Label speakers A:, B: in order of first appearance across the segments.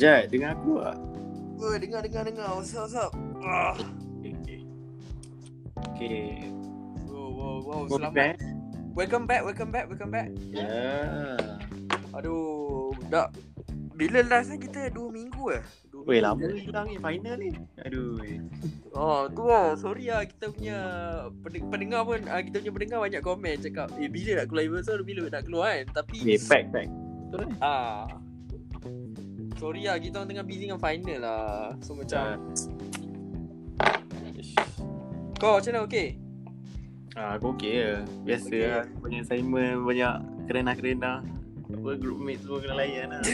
A: Jad, dengar aku tak?
B: Oi, dengar dengar dengar. What's up, what's up? Ah.
A: Okay. Okay.
B: Wow, wow, wow. Selamat.
A: back.
B: Welcome back, welcome back, welcome back.
A: Ya.
B: Aduh, dak. Bila last ni kita 2 minggu eh? Dua
A: Weh,
B: minggu
A: lama
B: je.
A: hilang ni final ni. Aduh.
B: Oh, tu lah. Sorry lah kita punya pende- pendengar pun ah, kita punya pendengar banyak komen cakap, "Eh, bila nak keluar episode? Bila nak keluar kan?" Tapi
A: Weh, back, back. Betul kan?
B: ah Sorry lah kita orang tengah busy dengan final lah. So macam Ish. Kau macam mana okey?
A: Ah, aku okey je. Biasa
B: Okey.
A: lah. Banyak assignment, banyak kerana-kerana. Apa group mate semua kena layan lah.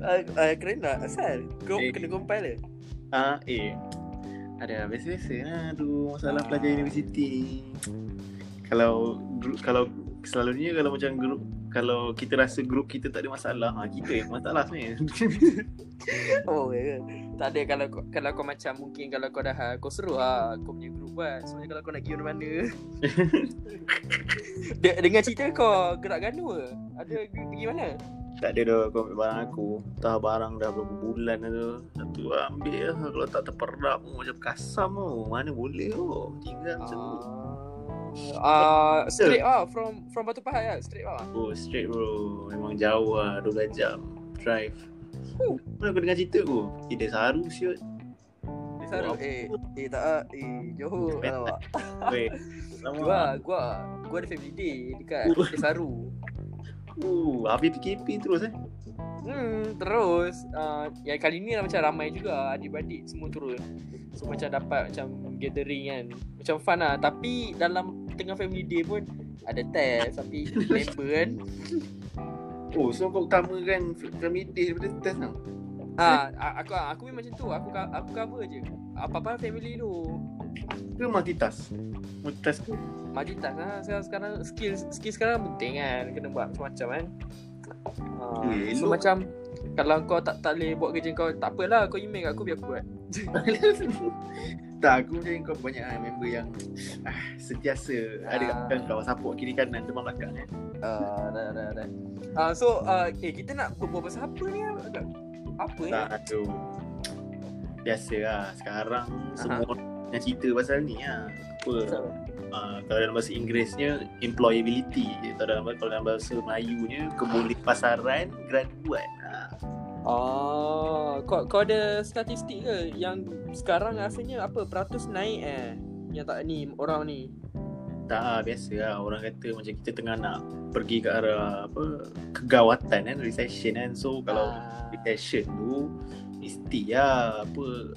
B: Uh, uh, keren tak? Asal? Kau
A: Eh.
B: kena compile ke?
A: ah, eh. Ada biasa-biasa lah tu masalah pelajar universiti. Kalau kalau selalunya kalau macam grup kalau kita rasa grup kita tak ada masalah, ha, kita yang masalah sebenarnya.
B: Oh ya. Tak ada kalau kalau kau macam mungkin kalau kau dah kau seru lah kau punya group kan. Sebenarnya kalau kau nak pergi mana-mana. De- dengan cerita kau gerak ganu ke? Ada pergi mana?
A: tak ada dah kau ambil barang aku. Tah barang dah berapa bulan dah tu. Satu ambil lah. Kalau tak terperap macam kasam tu. Mana boleh tu. Tinggal macam tu.
B: Ah, uh, straight ah from from Batu Pahat lah, straight ah.
A: Oh straight bro. Memang jauh lah. 12 jam. Drive.
B: Huh.
A: Mana kau dengar cerita aku? Tidak saru siut.
B: Di sana
A: Wow.
B: eh eh tak ah, eh Johor alamak.
A: Weh. Lama.
B: Gua gua gua ada family day dekat
A: Oh.
B: Desaru.
A: Uh, habis PKP terus eh.
B: Hmm, terus uh, yang kali ni lah macam ramai juga adik-beradik semua turun. So macam dapat macam gathering kan. Macam fun lah. Tapi dalam tengah family day pun ada test tapi member kan.
A: Oh, so kau utamakan family day daripada test tau?
B: Ah, a- aku aku memang macam tu. Aku aku cover je. Apa-apa family tu.
A: Ke multitask? Multitask ke?
B: Majitas lah sekarang, sekarang skill skill sekarang penting kan kena buat macam-macam kan.
A: Eh,
B: so macam kalau kau tak tak boleh buat kerja kau tak apalah kau email kat aku biar aku buat.
A: tak, aku macam kau banyak lah member yang ah, sentiasa ada kat
B: Ah.
A: kau support kiri kanan depan belakang eh.
B: Uh, dah, dah, dah. Uh, so, uh, eh, kita nak berbual pasal apa ni? Agak- Apa ni?
A: Tak ada. Biasa lah sekarang semua yang cerita pasal ni lah. Apa? Uh, kalau dalam bahasa Inggerisnya employability. Kalau dalam kalau dalam bahasa Melayunya keboleh pasaran graduan. Ha.
B: Ah, kau, kau ada statistik ke yang sekarang rasanya apa peratus naik eh? Yang tak ni, orang ni.
A: Tak lah, biasa lah orang kata macam kita tengah nak pergi ke arah apa kegawatan kan recession kan so kalau
B: Ah.
A: recession tu mesti lah apa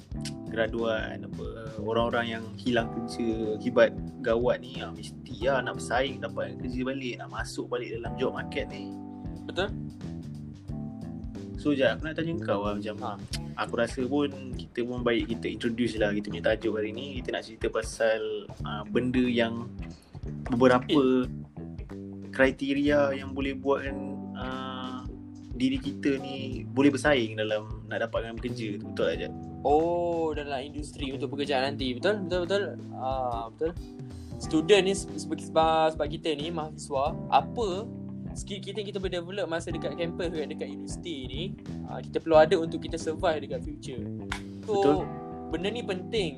A: graduan apa orang-orang yang hilang kerja akibat gawat ni ah, mesti lah nak bersaing dapat kerja balik nak masuk balik dalam job market ni
B: Betul?
A: So Jad aku nak tanya kau lah macam
B: Ha.
A: aku rasa pun kita pun baik kita introduce lah kita punya tajuk hari ni kita nak cerita pasal uh, benda yang beberapa kriteria yang boleh buatkan uh, diri kita ni boleh bersaing dalam nak dapatkan kerja tu betul tak Jad?
B: Oh, dalam industri untuk pekerjaan nanti. Betul? Betul betul. Ah, betul. Student ni se- sebab, sebab, sebab kita ni mahasiswa, apa skill kita yang kita boleh develop masa dekat campus dekat, dekat universiti ni, ah, kita perlu ada untuk kita survive dekat future. So,
A: Betul.
B: benda ni penting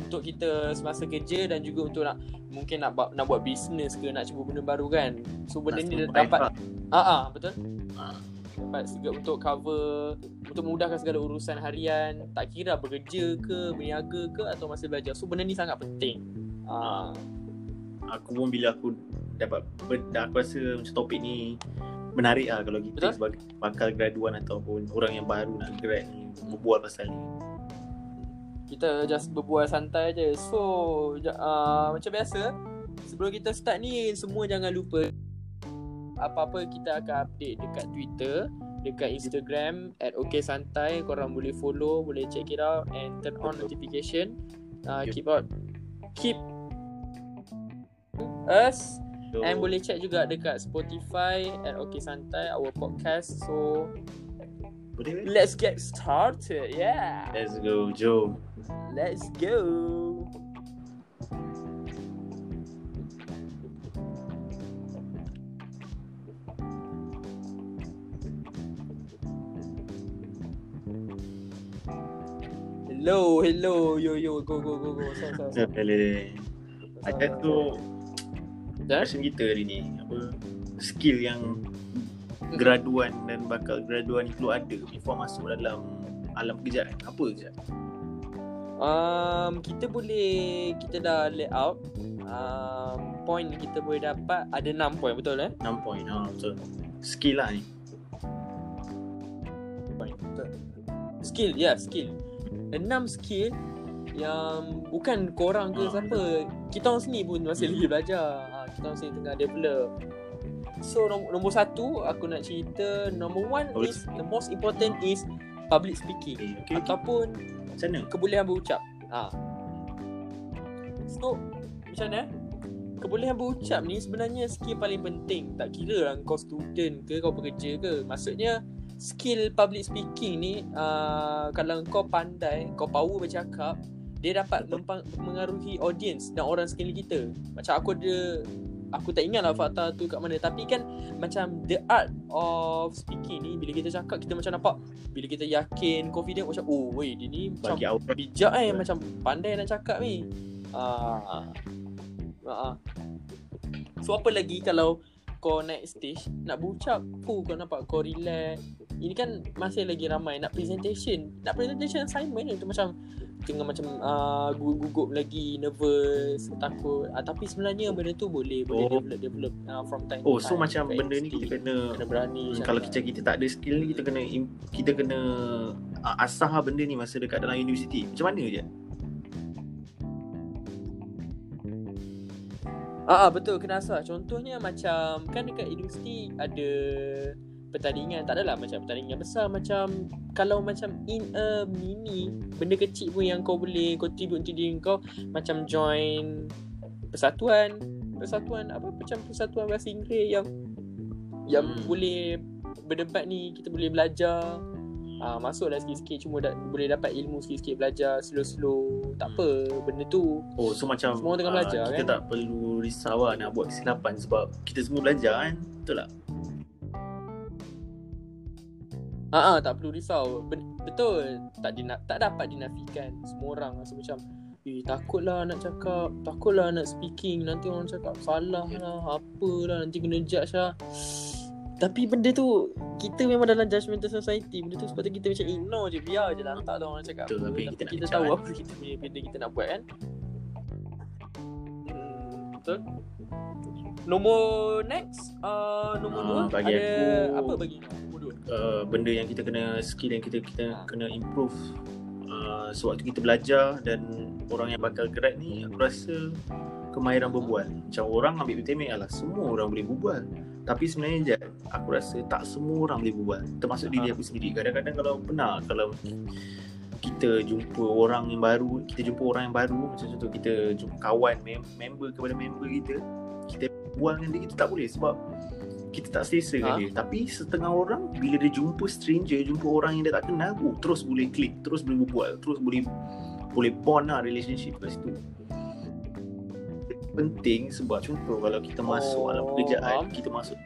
B: untuk kita semasa kerja dan juga untuk nak mungkin nak buat nak buat bisnes ke nak cuba benda baru kan. So benda
A: Nak
B: ni dapat
A: lah.
B: ah ah betul
A: Ah.
B: dapat segala untuk cover untuk memudahkan segala urusan harian tak kira bekerja ke berniaga ke atau masih belajar so benda ni sangat penting ah
A: aku pun bila aku dapat aku rasa macam topik ni menarik lah kalau kita
B: Betul.
A: sebagai bakal graduan ataupun orang yang baru nak grad ni berbual pasal ni.
B: Kita just berbual santai je so uh, macam biasa sebelum kita start ni semua jangan lupa apa-apa kita akan update dekat Twitter dekat Instagram at OK Santai. Korang boleh follow boleh check it out and turn on
A: Betul.
B: notification. Uh, keep out keep us
A: so,
B: And boleh check juga dekat Spotify at OK Santai our podcast. So
A: boleh
B: let's get started. Yeah.
A: let's go jom
B: Let's go. Hello, hello. Yo, yo. Go, go, go, go. So, so, so.
A: Boleh. Ada tu
B: Dan?
A: question kita hari ni apa skill yang graduan dan bakal graduan ni perlu ada before masuk dalam alam pekerjaan. Apa je?
B: Um, kita boleh, kita dah lay out. Um, point kita boleh dapat ada 6 point, betul eh?
A: 6 point. Ha, betul. Skill lah ni.
B: Skill, ya, yeah, skill. 6 skill yang bukan korang ke
A: Ah.
B: siapa. Kita orang sini pun masih lagi belajar. Orang sini tengah develop. So nombor, nombor satu aku nak cerita number one
A: Boleh.
B: is the most important is public speaking
A: Okay, okay.
B: ataupun
A: mana?
B: kebolehan berucap. Ha. So macam mana? eh? Kebolehan berucap ni sebenarnya skill paling penting. Tak kira lah kau student ke kau pekerja ke. Maksudnya skill public speaking ni uh, kalau kau pandai, kau power bercakap, dia dapat mengaruhi audience dan orang sekeliling kita. Macam aku ada aku tak ingat lah fakta tu kat mana tapi kan macam the art of speaking ni bila kita cakap kita macam nampak bila kita yakin confident macam oh weh dia ni macam
A: Bagi
B: bijak eh macam pandai nak cakap ni. Ah. Ah. So apa lagi kalau kau naik stage nak berucap, oh kau nampak kau relax. Ini kan masih lagi ramai nak presentation. Nak presentation assignment tu macam tengah macam uh, gugup lagi nervous takut uh, tapi sebenarnya benda tu boleh boleh
A: Oh.
B: develop develop uh, from time
A: Oh,
B: to
A: so
B: time
A: macam
B: Kat
A: benda ni kita kena
B: kena berani
A: Hmm, kalau kita kita tak ada skill ni kita kena kita kena uh, asah benda ni masa dekat dalam universiti. Macam mana je?
B: Ah, ah betul kena asal. Contohnya macam kan dekat universiti ada pertandingan tak adalah macam pertandingan besar macam kalau macam in a mini benda kecil pun yang kau boleh contribute untuk diri kau macam join persatuan persatuan apa macam persatuan bahasa Inggeris yang yang
A: Hmm.
B: boleh berdebat ni kita boleh belajar Ah, masuklah sikit-sikit cuma da- boleh dapat ilmu sikit-sikit belajar slow-slow tak apa benda tu
A: Oh, so macam
B: Semua tengah
A: ah,
B: belajar,
A: kita
B: kan?
A: tak perlu risau lah nak buat kesilapan sebab kita semua belajar kan. Betul tak?
B: Ah, ah, tak perlu risau. Ben- betul. Tak dina- tak dapat dinafikan. Semua orang rasa macam Eh takutlah nak cakap Takutlah nak speaking. Nanti orang cakap Salah lah Apalah Nanti kena judge lah. Tapi benda tu Kita memang dalam judgemental society. Benda tu sepatutnya kita macam ignore je. Biar je lah. Tak ada orang cakap
A: Betul,
B: apa
A: tapi
B: Tapi
A: kita
B: kita tahu
A: kan.
B: apa kita punya benda kita nak buat kan? Hmm, Betul. Nombor next. Uh, Nombor
A: Ah,
B: dua.
A: bagi
B: Ada
A: aku-
B: Apa bagi? kau
A: Uh, benda yang kita kena skill yang kita kita kena improve uh, sewaktu kita belajar dan orang yang bakal grad ni aku rasa kemahiran berbual. Macam orang ambil UTM lah semua orang boleh berbual. Tapi sebenarnya je aku rasa tak semua orang boleh berbual. Termasuk diri
B: Ah.
A: aku sendiri. Kadang-kadang kalau pernah kalau kita jumpa orang yang baru, kita jumpa orang yang baru macam contoh kita jumpa kawan mem- member kepada member kita, kita berbual dengan dia kita tak boleh sebab kita tak selesa dengan
B: Ha?
A: dia. Tapi setengah orang bila dia jumpa stranger, jumpa orang yang dia tak kenal, oh, terus boleh klik, terus boleh berbual, terus boleh boleh bond lah relationship kat situ. Penting sebab contoh kalau kita masuk
B: Oh,
A: dalam pekerjaan,
B: faham.
A: kita masuk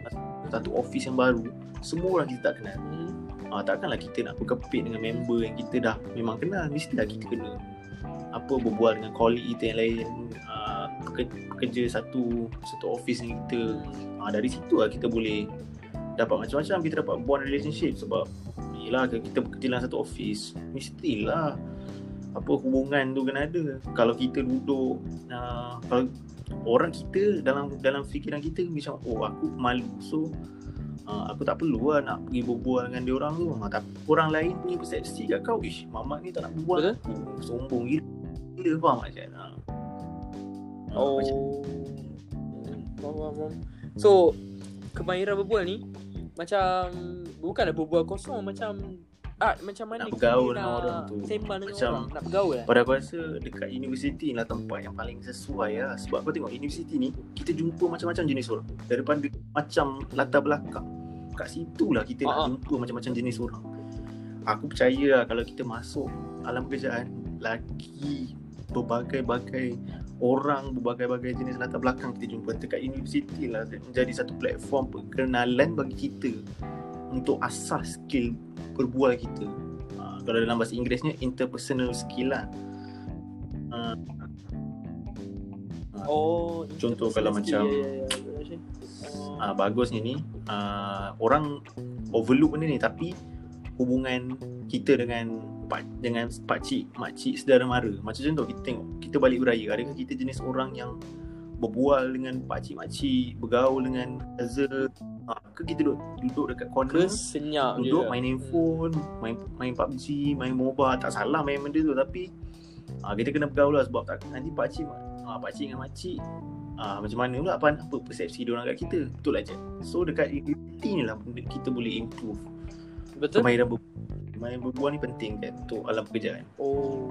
A: satu office yang baru, semua orang kita tak kenal.
B: hmm.
A: Ah, takkanlah kita nak berkepit dengan member yang kita dah memang kenal. Mestilah kita kena apa berbual dengan colleague kita yang lain pekerja, pekerja satu satu office yang kita ah, dari situ lah kita boleh dapat macam-macam kita dapat bond relationship sebab yelah kita bekerja dalam satu office mestilah apa hubungan tu kena ada kalau kita duduk uh, kalau orang kita dalam dalam fikiran kita macam oh aku malu so uh, aku tak perlu lah nak pergi berbual dengan dia orang tu uh, tapi orang lain punya persepsi kat kau ish mamat ni tak nak berbual
B: Betul.
A: sombong gila gila faham tak Syed? Ha. Ah,
B: Oh.
A: macam-
B: Faham, faham, faham. So, kemahiran berbual ni macam bukanlah berbual kosong macam art macam mana
A: Nak bergaul dengan orang tu.
B: Sembang dengan
A: Macam-
B: orang, nak bergaul eh.
A: Pada aku rasa dekat universiti lah tempat yang paling sesuai lah Sebab kau tengok universiti ni Kita jumpa macam-macam jenis orang Daripada macam latar belakang Kat situ lah kita nak
B: Ah, ah.
A: jumpa macam-macam jenis orang Aku percaya lah kalau kita masuk alam pekerjaan Lagi berbagai-bagai orang Berbagai-bagai jenis latar belakang kita jumpa Dekat universiti lah menjadi satu platform perkenalan bagi kita Untuk asas skill berbual kita ha, kalau dalam bahasa Inggerisnya interpersonal skill lah. Uh,
B: Oh,
A: Contoh kalau macam-
B: ya. Oh.
A: uh, bagusnya ni uh, orang overlook benda ni tapi hubungan kita dengan pak dengan pak cik, mak cik, saudara mara. Macam contoh kita tengok kita balik beraya, adakah kita jenis orang yang berbual dengan pak cik, mak cik, bergaul dengan cousin, uh, ke kita duduk duduk dekat corner
B: senyap je.
A: duduk main
B: Hmm.
A: handphone, main main PUBG, main MOBA, tak salah main benda tu tapi uh, kita kena bergaul lah sebab tak nanti pak cik uh, pak cik dengan mak cik uh, macam mana pula apa apa persepsi dia orang kat kita. Betul lah je. So dekat reality ni lah kita boleh improve.
B: Betul?
A: Kemahiran ber, kemahiran berbual ni penting kan untuk alam pekerjaan.
B: Oh.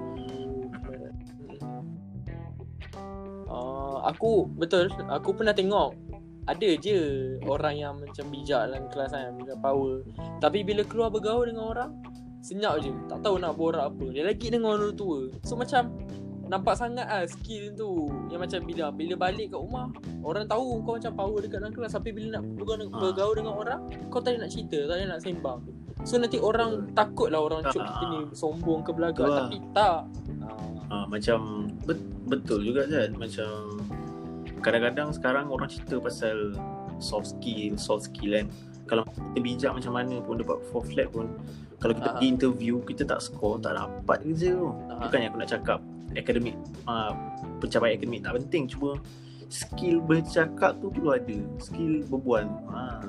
B: Uh, aku betul aku pernah tengok ada je orang yang macam bijak dalam kelas kan bijak power tapi bila keluar bergaul dengan orang senyap je tak tahu nak borak apa dia lagi dengan orang tua so macam nampak sangat lah skill tu yang macam bila bila balik kat rumah orang tahu kau macam power dekat dalam kelas tapi bila nak bergaul,
A: Ah.
B: bergaul dengan orang kau tak nak cerita tak nak sembang so nanti orang takut lah orang
A: Ah.
B: kita ni sombong ke belagak
A: Betul lah.
B: tapi tak Ah.
A: Uh, macam bet, betul juga kan macam kadang-kadang sekarang orang cerita pasal soft skill, soft skill kan. Kalau kita bijak macam mana pun dapat four flat pun kalau kita
B: Ah.
A: pergi interview kita tak score tak dapat kerja tu.
B: Ah.
A: Bukannya aku nak cakap akademik uh, pencapaian akademik tak penting cuma skill bercakap tu perlu ada skill berbual ha.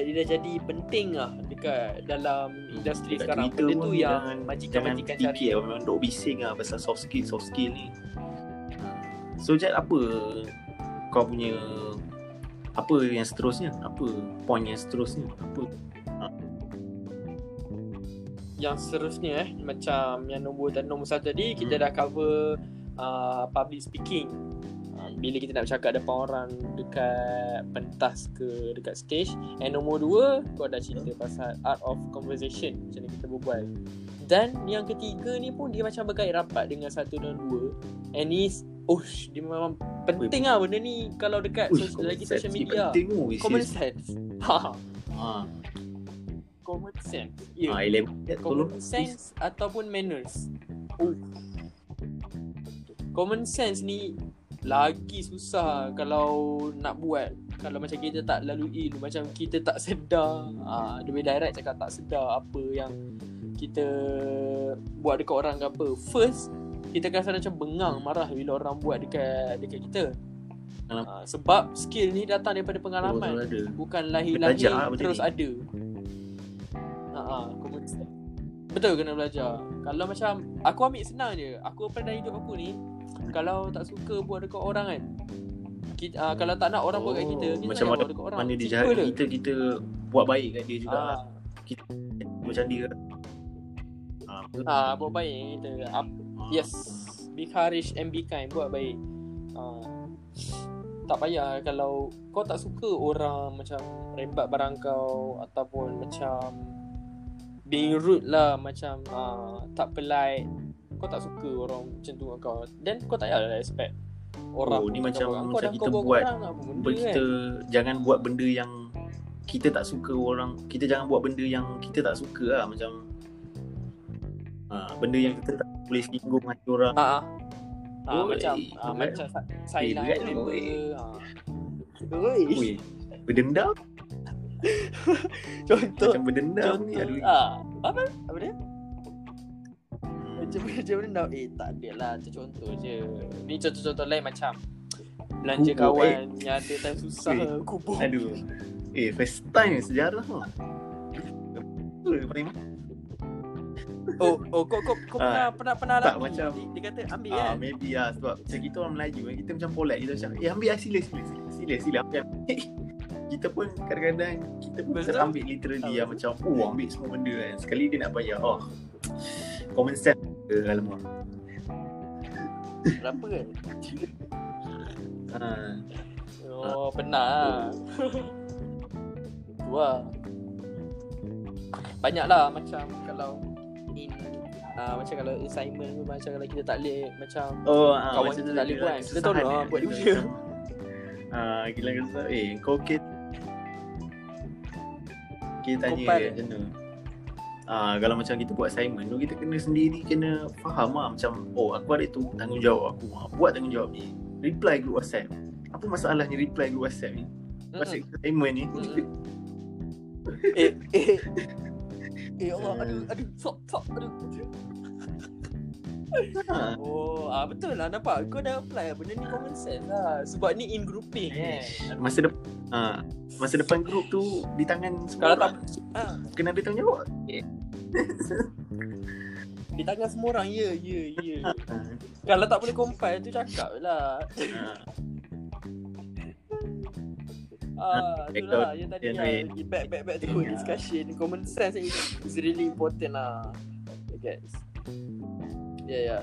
B: Dia dah jadi penting lah dekat dalam industri
A: Dekat
B: sekarang. Benda tu yang
A: jangan- jangan
B: majikan-majikan cari.
A: fikir memang duk bising lah pasal soft skill soft skill ni so Jad apa kau punya apa yang seterusnya apa point yang seterusnya apa
B: Yang seterusnya eh macam yang nombor dan nombor satu tadi kita
A: Hmm.
B: dah cover uh, public speaking. Bila kita nak bercakap depan orang dekat pentas ke dekat stage. And nombor dua kau dah cerita pasal art of conversation macam mana kita berbual. Dan yang ketiga ni pun dia macam berkait rapat dengan satu dan dua. And ni Ush, dia memang penting lah benda ni kalau dekat
A: Uish,
B: sos- lagi social media.
A: penting tu which
B: Common sense. Ha,
A: ha
B: common sense.
A: ha
B: Ya.
A: elemen Jad, tolong
B: Common sense ataupun manners. Oh. Common sense ni lagi susah kalau nak buat. Kalau macam kita tak lalui dulu macam kita tak sedar. Ah, ha, lebih direct cakap tak sedar apa yang kita buat dekat orang ke apa. First, kita akan rasa macam bengang marah bila orang buat dekat dekat kita. Ha, sebab skill ni datang daripada pengalaman bukan lahir-lahir
A: lah
B: terus
A: ni.
B: ada. Ha sense. Betul kena belajar. Kalau macam aku ambil senang je. Aku pernah hidup aku ni kalau tak suka buat dekat orang kan. Kita, uh, kalau tak nak orang buat kat kita, kita
A: Oh, macam
B: tak
A: mana,
B: buat dekat orang.
A: mana dia jahat kita kita buat baik kat dia juga
B: Ah,
A: macam dia
B: ah, buat baik kita. Up,
A: Ah.
B: yes. Be courage and be kind. Buat baik. Ah, tak payah kalau kau tak suka orang macam rembat barang kau ataupun macam being rude lah macam uh, tak polite kau tak suka orang macam tu dengan kau. Then kau tak payah expect orang
A: Oh, ni macam- macam kita
B: kau
A: buat
B: orang apa benda
A: But kita
B: kan
A: jangan buat benda yang kita tak suka orang kita jangan buat benda yang kita tak suka lah macam ha, benda yang kita tak boleh singgung hati orang.
B: Ah ah. Ah,
A: Oi,
B: macam ah,
A: berat.
B: macam sa- saya lah member
A: oi. berdendam.
B: Contoh.
A: Macam berdendam ni
B: contoh
A: aduh.
B: ah apa? Apa dia. Macam macam mana nak eh tak ada lah tu contoh je ni contoh-contoh lain macam belanja
A: Kubur,
B: kawan yang ada time susah
A: Eh.
B: kubur
A: aduh eh first time sejarah paling
B: Oh, oh kau kau kau pernah
A: Ah,
B: pernah pernah
A: tak,
B: alami.
A: macam-
B: dia, dia kata ambil
A: Ah,
B: kan.
A: maybe lah sebab macam kita orang Melayu kan kita macam polite kita macam eh ambil lah sila sila sila sila sila ambil ambil. kita pun kadang-kadang kita pun
B: Betul.
A: Ambil literally
B: Ah,
A: lah macam oh ambil semua benda kan sekali dia nak bayar oh common sense ke alamak
B: Berapa kan?
A: ha.
B: Oh, pernah. lah. Tu lah. Banyak lah macam kalau in uh, macam kalau assignment pun macam kalau kita tak boleh macam
A: oh ah,
B: Kawan
A: macam
B: kita
A: tu
B: tak boleh
A: dia
B: buat. Kita tolong
A: kan.
B: lah buat dia
A: ah gila kata eh kau okay kita tanya dia macam mana. Ah, kalau macam kita buat assignment tu kita kena sendiri kena faham lah macam oh aku ada tu tanggungjawab aku ah, buat tanggungjawab ni reply group WhatsApp apa masalahnya reply group WhatsApp ni pasal
B: Mm-mm.
A: assignment ni
B: Mm-mm. Eh, eh. Eh Allah, aduh, aduh, sok, sok, aduh.
A: Ha.
B: Oh, ah betul lah nampak. Kau dah apply benda ni common sense lah. Sebab ni in grouping kan.
A: masa depan ha. masa depan group tu di tangan semua
B: Kalau tak
A: orang
B: ah,
A: kena ada tanggungjawab
B: di tangan semua orang, ya, ya, ya.
A: ha.
B: Kalau tak boleh compile tu cakap je lah.
A: ha.
B: Ah,
A: Eh,
B: itulah yang tadi
A: yang
B: lah.
A: lain.
B: Back, back, back to
A: Ya.
B: discussion. Common sense is, is really important lah. I guess. Yeah, yeah.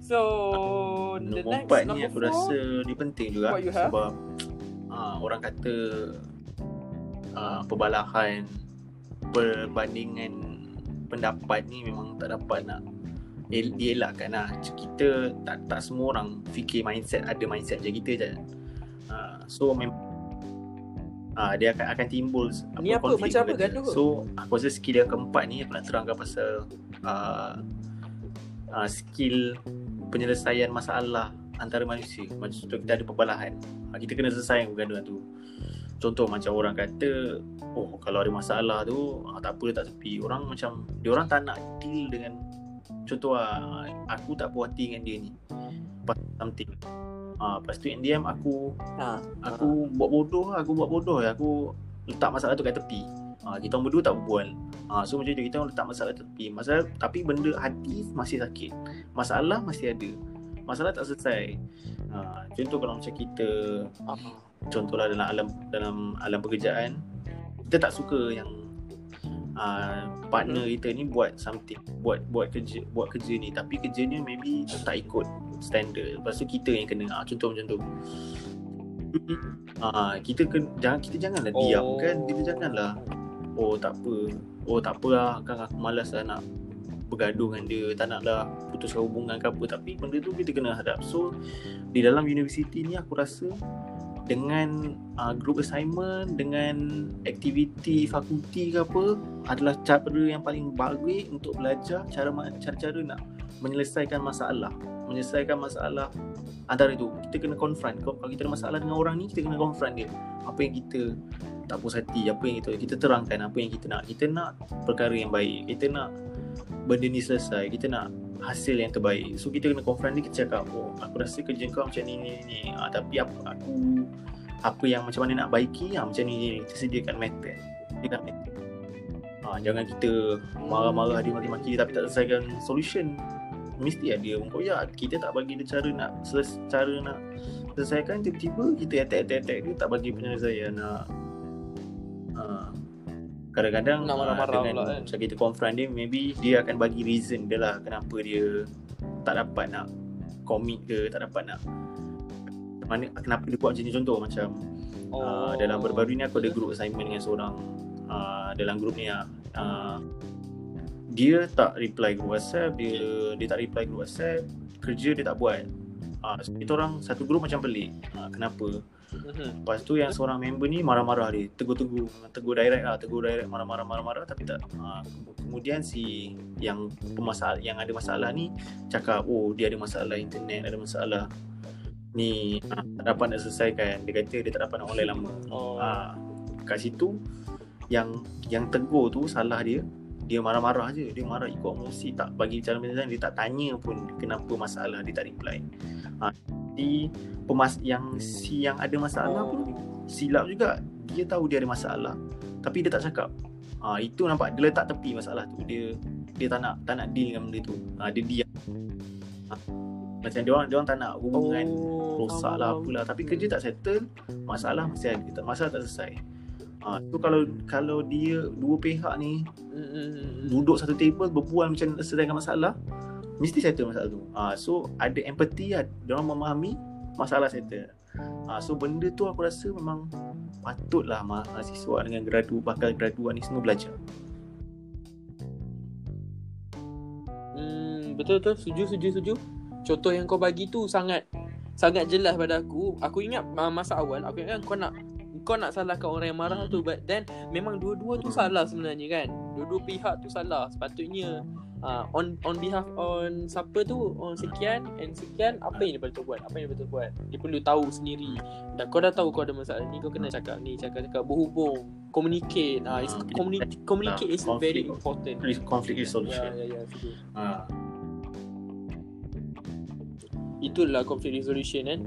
B: So, the
A: Nombor
B: next
A: empat ni aku
B: four.
A: rasa dia penting juga sebab ah, orang kata ah, perbalahan perbandingan pendapat ni memang tak dapat nak el- dielakkan lah kita tak tak semua orang fikir mindset ada mindset je kita je Ah, so memang ah, dia akan akan timbul
B: Ni apa?
A: konflik
B: Macam apa gaduh?
A: so aku rasa skill yang keempat ni aku nak terangkan pasal ah, ah, skill penyelesaian masalah antara manusia. Macam contoh kita ada perbalahan. Ha, kita kena selesaikan pergaduhan tu. Contoh macam orang kata, oh kalau ada masalah tu, ha, tak apa letak tepi. Orang macam, dia orang tak nak deal dengan contoh lah, aku tak puas hati dengan dia ni. Pasal something. Ha, lepas tu NDM aku
B: Ha.
A: aku buat bodoh lah, aku buat bodoh lah. Aku letak masalah tu kat tepi. Ha, kita orang berdua tak berbual. Ha, so macam tu kita orang letak masalah tepi. Masalah tapi benda hati masih sakit. Masalah masih ada. Masalah tak selesai. Ha, contoh kalau macam kita
B: Ah.
A: contohlah dalam alam dalam alam pekerjaan kita tak suka yang uh, partner kita ni buat something buat buat kerja buat kerja ni tapi kerjanya maybe tak ikut standard lepas tu kita yang kena uh, contoh macam tu Ah, kita kan jangan kita janganlah oh. diam kan kita janganlah oh tak apa oh tak apa lah kan aku malas lah nak bergaduh dengan dia. Tak nak lah putuskan hubungan ke apa. Tapi benda tu kita kena hadap. So di dalam universiti ni aku rasa dengan uh, group assignment dengan aktiviti fakulti ke apa adalah cara yang paling bagus untuk belajar cara cara-cara nak menyelesaikan masalah. Menyelesaikan masalah antara itu kita kena confront. Kalau kita ada masalah dengan orang ni kita kena confront dia. Apa yang kita tak puas hati apa yang kita kita terangkan apa yang kita nak. Kita nak perkara yang baik. Kita nak benda ni selesai. Kita nak hasil yang terbaik. So kita kena confront dia kita cakap oh aku rasa kerja kau macam ni ni ni. Ah, tapi apa aku apa yang macam mana nak baiki ah, macam ni ni kita sediakan method. Sediakan method. Ah, jangan kita marah-marah dia maki-maki dia tapi tak selesaikan solution mesti ada oh ya kita tak bagi dia cara nak seles, cara nak selesaikan tiba-tiba kita attack attack dia tak bagi penyelesaian nak ah, kadang-kadang
B: Nak
A: ah,
B: marah-marah
A: dengan
B: pula kan.
A: macam kita confront dia maybe dia akan bagi reason dia lah kenapa dia tak dapat nak commit ke tak dapat nak mana kenapa dia buat macam ni. Contoh macam oh. uh, dalam baru-baru ni aku ada group assignment dengan seorang. Uh, dalam group ni lah. Uh, dia tak reply group WhatsApp dia dia tak reply group WhatsApp kerja dia tak buat. Uh, so kita orang satu group macam pelik. Uh, kenapa?
B: Mhm.
A: Lepas tu yang seorang member ni marah-marah dia. Tegur-tegur Tegur direct lah Tegur direct marah-marah marah-marah Tapi tak. Ha, Kemudian si Yang pemasalah Yang ada masalah ni Cakap Oh dia ada masalah internet Ada masalah Ni ha, Tak dapat nak selesaikan. Dia kata dia tak dapat nak online lama.
B: Oh.
A: ha, Kat situ Yang Yang tegur tu Salah dia dia marah-marah je. Dia marah ikut emosi. Tak bagi cara penyelesaian Dia tak tanya pun Kenapa masalah Dia tak reply. Ha, Si pemas yang si yang ada masalah pun silap juga. Dia tahu dia ada masalah tapi dia tak cakap. Ha, itu nampak dia letak tepi masalah tu. Dia dia tak nak tak nak deal dengan benda tu. Ha, dia diam. Ha, macam dia orang dia orang tak nak hubungan
B: Oh,
A: rosak lah apalah. Tapi kerja tak settle masalah masih ada. Masalah tak selesai ha, tu kalau kalau dia dua pihak ni
B: Mm-mm.
A: duduk satu table berbual macam selesaikan masalah mesti settle masalah tu ha, so ada empathy lah dia orang memahami masalah settle ha, so benda tu aku rasa memang patutlah mahasiswa dengan gradu bakal graduan ni semua belajar
B: Hmm, betul betul setuju setuju setuju. Contoh yang kau bagi tu sangat sangat jelas pada aku. Aku ingat masa awal aku ingat kau nak kau nak salahkan orang yang marah tu but then memang dua-dua tu salah sebenarnya kan. Dua-dua pihak tu salah. Sepatutnya uh, on on behalf on siapa tu on sekian and sekian apa yang dia betul buat? Apa yang dia betul buat? Dia perlu tahu sendiri. Dan kau dah tahu kau ada masalah ni kau kena cakap ni cakap cakap berhubung communicate. Ah uh,
A: Ah,
B: communicate communicate is
A: conflict.
B: very important
A: conflict
B: ya
A: resolution.
B: ya ya.
A: Ha.
B: itulah conflict resolution kan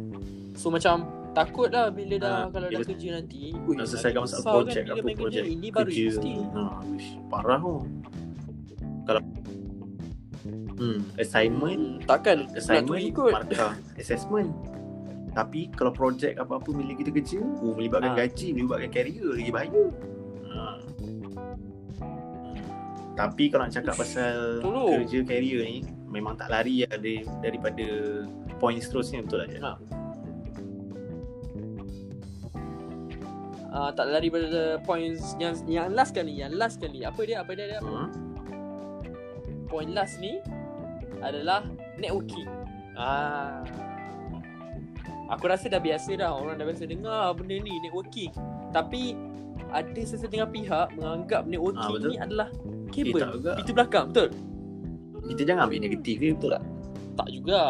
B: so macam takut lah bila dah
A: Ah,
B: kalau dah kerja nanti ui,
A: Nak selesaikan masalah
B: kan
A: projek
B: bila
A: apa projek
B: ini baru
A: kerja.
B: mesti
A: Ha, wish, parah tu. Kalau hmm, assignment,
B: Hmm, takkan
A: assignment
B: ikut
A: markah assessment. Tapi kalau projek apa-apa bila kita kerja, oh, melibatkan
B: Ah.
A: gaji, melibatkan career, lagi bahaya. Ha. Tapi kalau nak cakap pasal
B: Tolong.
A: kerja career ni, memang tak lari lah dari, daripada point seterusnya betul lah.
B: Ha. Uh, tak lari pada points. Yang yang last kali yang last kali. Apa dia apa dia, dia?
A: Hmm?
B: point last ni adalah networking. Ah. Aku rasa dah biasa dah. Orang dah biasa dengar benda ni networking. Tapi ada sesetengah pihak menganggap networking
A: Ah, betul.
B: ni adalah
A: Eh,
B: kabel
A: juga.
B: pintu belakang. Betul?
A: Kita jangan ambil negatif ni betul tak?
B: tak juga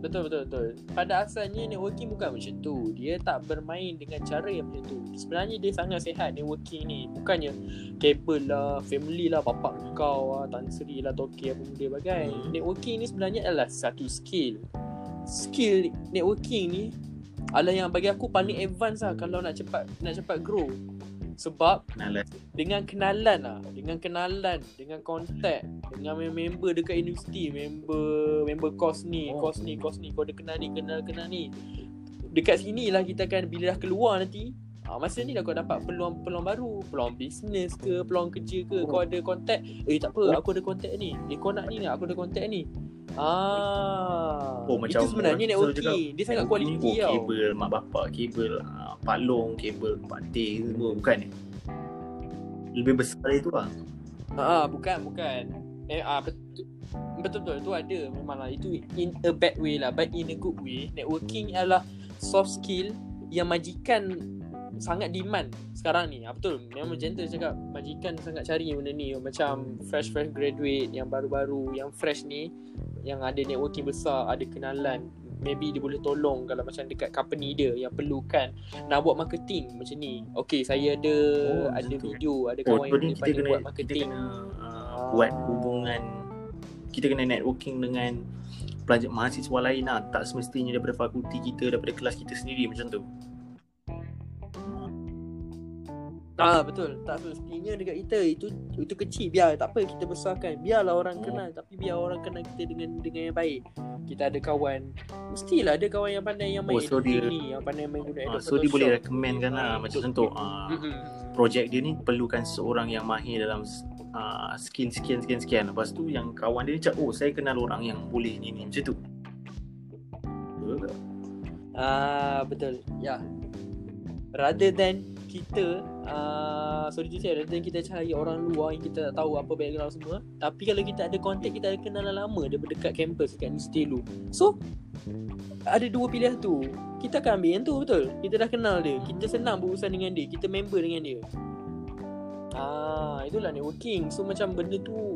B: betul betul betul. Pada asalnya networking bukan macam tu. Dia tak bermain dengan cara yang macam tu. Sebenarnya dia sangat sihat networking ni. Bukannya kabel lah family lah bapak kau lah Tan Sri lah Toki apa benda bagai.
A: Hmm.
B: networking ni sebenarnya adalah satu skill. Skill networking ni adalah yang bagi aku paling advance lah kalau nak cepat nak cepat grow sebab
A: Kenalan.
B: dengan kenalan lah. Dengan kenalan dengan kontak dengan mem- member dekat universiti member member kos ni
A: Oh.
B: kos ni kos ni. Kau ada kenal ni kenal kenal ni. Dekat sini lah kita akan bila dah keluar nanti ah, masa ni dah kau dapat peluang-peluang baru. Peluang bisnes ke peluang kerja ke
A: Oh.
B: kau ada kontak eh tak apa aku ada kontak ni. Eh kau nak ni tak aku ada kontak ni ah
A: Oh, macam
B: itu sebenarnya
A: orang
B: networking
A: selalu
B: dia sangat
A: oh,
B: tau
A: kabel mak bapak, kabel uh, Pak Long, kabel Teh semua bukan eh. Lebih besar dari tu lah.
B: Ah, bukan, bukan. Eh, ah, betul. Betul betul tu ada memanglah itu in a bad way lah but in a good way networking adalah soft skill yang majikan sangat demand sekarang ni. Ah, betul. Memang gentle cakap majikan sangat cari benda ni. Macam fresh fresh graduate yang baru-baru yang fresh ni yang ada networking besar ada kenalan maybe dia boleh tolong kalau macam dekat company dia yang perlukan nak buat marketing macam ni. Okay saya ada
A: Oh,
B: ada video ada
A: Oh,
B: kawan
A: tu
B: yang
A: kita
B: pandai
A: kena
B: buat
A: kita
B: marketing.
A: kena uh, buat hubungan. Kita kena networking dengan pelajar mahasiswa lain lah. Tak semestinya daripada fakulti kita, daripada kelas kita sendiri macam tu.
B: Ah betul. Tak semestinya dekat kita itu itu kecil biar tak apa kita besarkan. Biarlah orang
A: Hmm.
B: kenal tapi biar orang kenal kita dengan dengan yang baik. Kita ada kawan mestilah ada kawan yang pandai yang main
A: Oh, so dia-
B: ni, yang pandai main guna
A: Uh,
B: Adobe
A: so dia boleh recommend kan lah.
B: Hmm,
A: Macam contoh, uh,
B: Mm-mm.
A: projek dia ni perlukan seorang yang mahir dalam uh, skill sekian sekian sekian. Lepas tu yang kawan dia cakap, oh saya kenal orang yang boleh ni ni macam tu.
B: Ah betul. Ya. Rather than kita uh, sorry say rather than kita cari orang luar yang kita tak tahu apa background semua. Tapi kalau kita ada kontak kita ada kenalan lama daripada dekat kampus dekat universiti dulu. So ada dua pilihan tu. Kita akan ambil yang tu betul? Kita dah kenal dia. Kita senang berurusan dengan dia. Kita member dengan dia. Ah itulah networking. So macam benda tu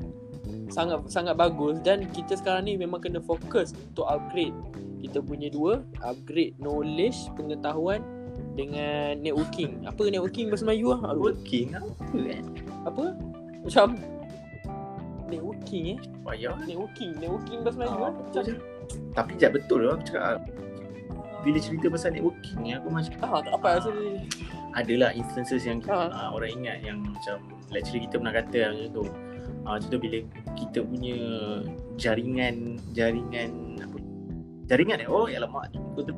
B: sangat sangat bagus. Dan kita sekarang ni memang kena fokus untuk upgrade. Kita punya dua upgrade knowledge pengetahuan dengan networking apa networking bahasa Melayu ah Aduh,
A: Working apa kan?
B: apa macam networking eh
A: Payah.
B: networking networking bahasa Melayu
A: Ah,
B: ah macam.
A: Tapi jap betul lah aku cakap. Bila cerita pasal networking ni aku macam
B: ah tak apa rasa
A: adalah instances yang
B: Ah.
A: uh, orang ingat yang macam lecturer kita pernah kata macam tu. Uh, contoh bila kita punya jaringan jaringan apa jaringan eh oh alamak betul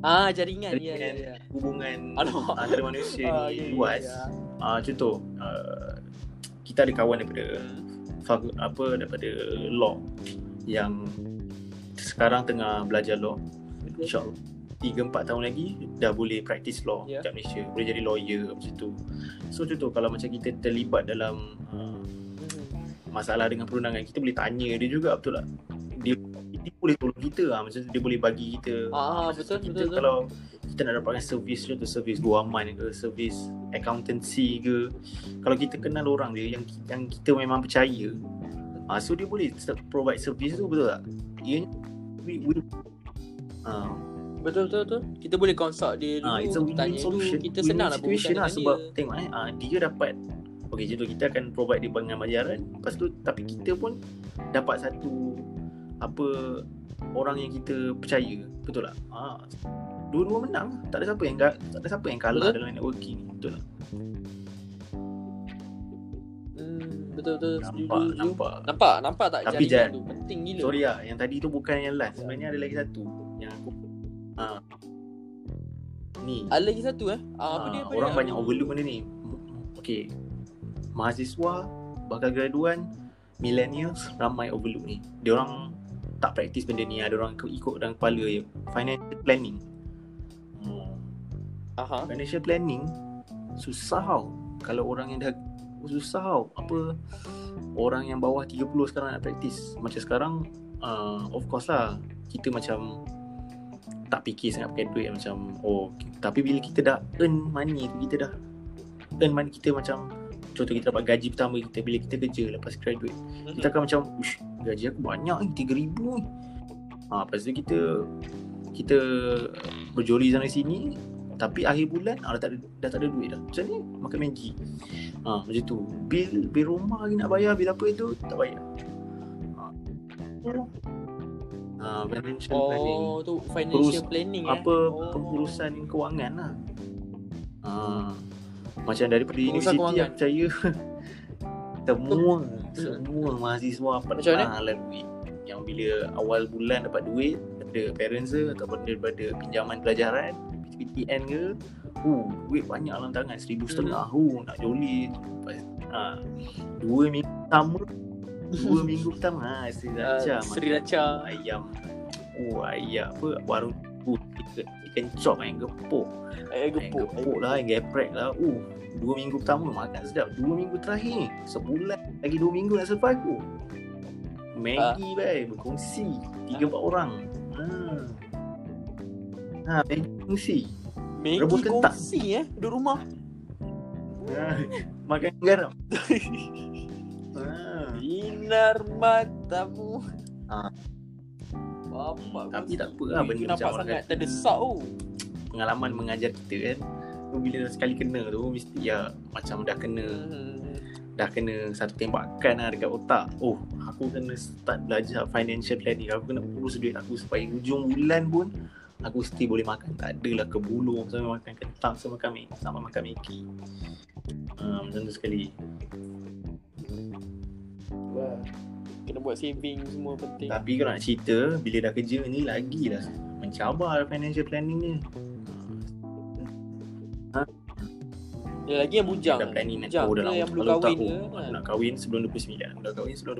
B: ah jaringan ya ya
A: Jaringan.
B: ya
A: hubungan
B: Alamak.
A: antara manusia
B: Ah,
A: ni
B: ya, ya,
A: luas.
B: ya.
A: Ah contoh uh, kita ada kawan daripada apa daripada law yang sekarang tengah belajar law InsyaAllah 3-4 tahun lagi dah boleh practice law
B: Ya.
A: kat Malaysia boleh jadi lawyer macam tu so contoh kalau macam kita terlibat dalam uh, masalah dengan perundangan kita boleh tanya dia juga betul tak dia, boleh tolong kita lah macam dia boleh bagi kita
B: Ah, betul,
A: kita
B: betul, betul.
A: kalau kita nak dapatkan servis tu servis guaman ke servis accountancy ke kalau kita kenal orang dia yang yang kita memang percaya ah so dia boleh provide servis tu betul tak ia we, we, ah
B: Betul betul betul. Kita boleh consult dia dulu,
A: ah it's a
B: tanya dulu.
A: solution
B: Kita
A: Win-win
B: senang lah berbual
A: lah sebab
B: dia.
A: tengok eh ah dia dapat Okay contoh kita akan provide dia dengan bayaran Lepas tu tapi kita pun dapat satu apa orang yang kita percaya betul tak ah dua-dua menang tak ada siapa yang ga- tak ada siapa yang kalah
B: Betul.
A: dalam networking betul tak
B: Hmm, betul betul. Setuju,
A: nampak
B: setuju.
A: nampak
B: Nampak, nampak tak
A: Tapi,
B: jaringan
A: Jan,
B: tu penting gila.
A: sorry lah yang tadi tu bukan yang last sebenarnya ada lagi satu yang aku ah ni
B: Ada lagi satu eh. Ah, apa
A: Ah,
B: dia apa
A: orang
B: dia?
A: banyak overlook benda ni okay mahasiswa bakal graduan millennials ramai overlook ni dia orang tak praktis benda ni ada orang ikut, dalam kepala je. Financial planning. Hmm.
B: Aha.
A: financial planning susah tau. Kalau orang yang dah susah tau. Apa orang yang bawah 30 sekarang nak praktis macam sekarang uh, of course lah. Kita macam tak fikir sangat pakai duit. Macam oh tapi bila kita dah earn money tu kita dah earn money kita macam contoh kita dapat gaji pertama kita bila kita kerja lepas graduate. Kita akan macam ush gaji aku banyak ni 3000 ni. Ha, lepas tu kita kita berjoli sana sini tapi akhir bulan ah, dah, tak ada, dah tak ada duit dah. Macam ni makan Maggi. Ha, macam tu. Bil bil rumah lagi nak bayar bil apa itu tak bayar. Ha, ha financial planning.
B: Oh, tu financial
A: Urus-
B: planning eh.
A: apa
B: oh.
A: pengurusan kewangan lah. Ha, macam daripada
B: Pengurusan
A: universiti
B: kewangan.
A: aku percaya semua semua mahasiswa
B: Macam
A: pernah lalui yang bila awal bulan dapat duit daripada parents ke ataupun daripada pinjaman pelajaran PTN ke uh, duit banyak dalam tangan. Seribu
B: Hmm.
A: setengah uh, nak joli ha, dua minggu pertama dua minggu pertama ha, sriracha
B: Uh, Sriracha.
A: ayam. Oh ayam apa? Warung uh, ikan, ikan chop ayam gepuk
B: Eh,
A: ayam
B: gepuk.
A: gepuk lah ayam geprek lah uh, dua minggu pertama makan sedap dua minggu terakhir ni sebulan lagi dua minggu nak survive aku Maggi uh. berkongsi tiga empat orang ha ha Maggi berkongsi
B: Maggi
A: Rebus kentang.
B: kongsi eh. Duduk rumah.
A: ha, makan garam ha.
B: Binar matamu.
A: Ah.
B: Bapak
A: Tapi tak apa lah benda macam orang kata.
B: terdesak tu.
A: pengalaman mengajar kita kan? Tu bila dah sekali kena tu mesti ya macam dah kena.
B: Hmm.
A: dah kena satu tembakan lah dekat otak. Oh aku kena start belajar financial planning. Aku kena urus duit aku supaya hujung bulan pun aku mesti boleh makan. Tak adalah kebulung sampai makan kentang sampai makan mi sampai makan Maggi. Uh, macam tu sekali
B: Kena buat saving semua penting.
A: tapi kalau nak cerita bila dah kerja ni lagi lah mencabar financial planning ni
B: Dia lagi yang bujang.
A: dah planning nak
B: Bujang
A: tahu dah lama
B: yang belum
A: Kalau
B: kahwin
A: tak,
B: ke, kan?
A: nak kahwin sebelum 29 aku dah kahwin sebelum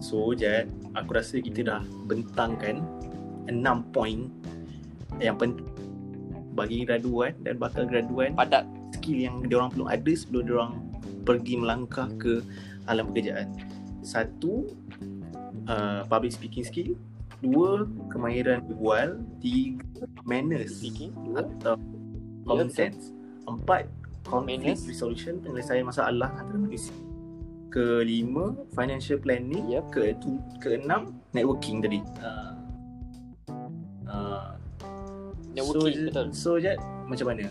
A: 28 so Jad aku rasa kita dah bentangkan 6 point yang penting bagi graduan dan bakal graduan
B: Padat.
A: skill yang diorang perlu ada sebelum diorang pergi melangkah ke alam pekerjaan satu uh, public speaking skill dua kemahiran berbual tiga manners
B: Speaking. Dua.
A: atau common
B: betul.
A: sense. Empat, conflict
B: Manners.
A: resolution, penyelesaian masalah antara manusia. Kelima, financial planning.
B: Yep.
A: Ke keenam, networking tadi. Uh, uh,
B: Networking,
A: so,
B: betul.
A: So, Jad, macam mana?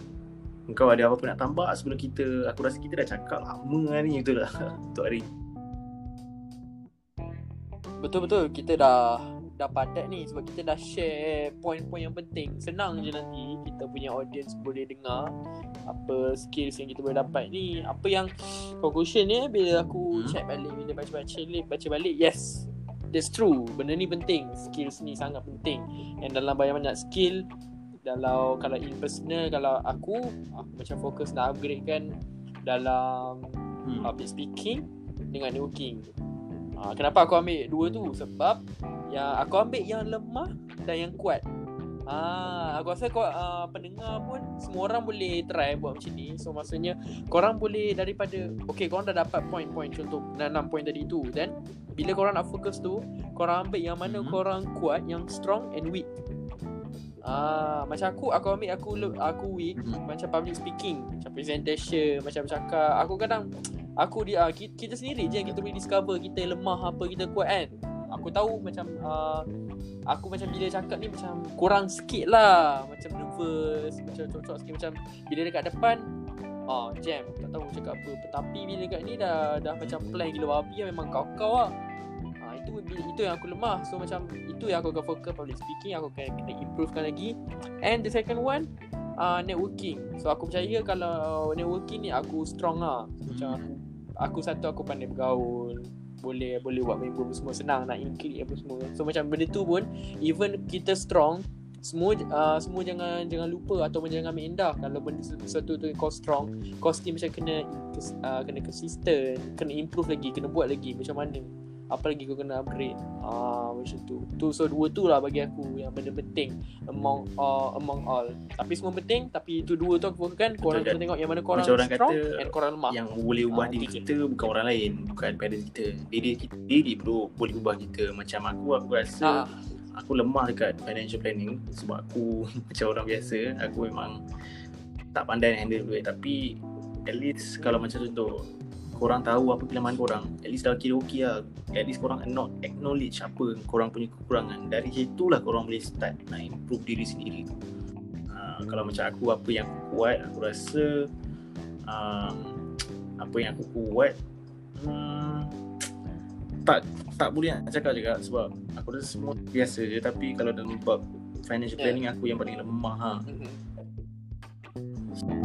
A: Kau ada apa-apa nak tambah sebelum kita Aku rasa kita dah cakap lama lah ni Betul lah Untuk hari ni
B: Betul-betul kita dah dah padat ni sebab kita dah share poin-poin yang penting. Senang je nanti kita punya audience boleh dengar apa skills yang kita boleh dapat ni. Apa yang conclusion ni bila aku
A: Hmm.
B: check balik bila baca-baca baca balik yes. That's true. Benda ni penting. Skills ni sangat penting. And dalam banyak-banyak skill dalam kalau in personal kalau aku aku macam fokus nak upgrade kan dalam
A: hmm.
B: public speaking dengan networking. Ha, kenapa aku ambil dua tu? Sebab yang aku ambil yang lemah dan yang kuat. Ah, aku rasa kau uh, pendengar pun semua orang boleh try buat macam ni. So maksudnya korang boleh daripada okay korang dah dapat point-point contoh 6 point tadi tu dan bila korang nak fokus tu korang ambil yang mana
A: Mhm.
B: korang kuat yang strong and weak. Ah, macam aku aku ambil aku aku weak
A: Hmm.
B: macam public speaking, macam presentation, macam bercakap. Aku kadang aku dia kita, kita sendiri je yang kita boleh discover kita lemah apa kita kuat kan. Aku tahu macam uh, aku macam bila cakap ni macam kurang sikit lah Macam nervous Macam cocok sikit Macam bila dekat depan Ah, jam Tak tahu cakap apa Tapi bila dekat ni dah Dah macam plan gila babi Memang kau-kau lah ah, itu, itu yang aku lemah. So macam Itu yang aku akan fokus Public speaking Aku akan kena improvekan lagi. And the second one uh, Networking. So aku percaya Kalau networking ni Aku strong lah. So, Macam aku Aku satu aku pandai bergaul boleh boleh buat member semua senang nak include apa semua so macam benda tu pun even kita strong semua uh, semua jangan jangan lupa atau jangan ambil indah kalau benda sesuatu tu kau strong kau still macam kena uh, kena consistent kena improve lagi kena buat lagi macam mana apa lagi kau kena upgrade? Ah macam tu. Tu so dua tu lah bagi aku yang benda penting among uh, among all. Tapi semua penting tapi itu dua tu aku fokuskan. Korang
A: Betul,
B: kena tengok yang mana korang
A: Macam orang
B: strong
A: kata,
B: and korang lemah.
A: Yang boleh ubah
B: Ah,
A: diri
B: je.
A: kita bukan orang lain Bukan parents kita. Diri kita diri bro boleh ubah kita. Macam aku aku rasa
B: ah.
A: Aku lemah dekat financial planning Sebab aku macam orang biasa. Aku memang tak pandai handle duit. Tapi at least kalau macam contoh Korang tahu apa kelemahan korang At least dah kira okey lah At least korang acknow- acknowledge apa korang punya kekurangan Dari situlah korang boleh start nak improve diri sendiri uh, Kalau macam aku apa yang aku kuat Aku rasa um, Apa yang aku kuat hmm, Tak tak boleh nak cakap juga Sebab aku rasa semua biasa je Tapi kalau dalam bab financial
B: Yeah.
A: planning aku yang paling lemah ha.
B: mhm.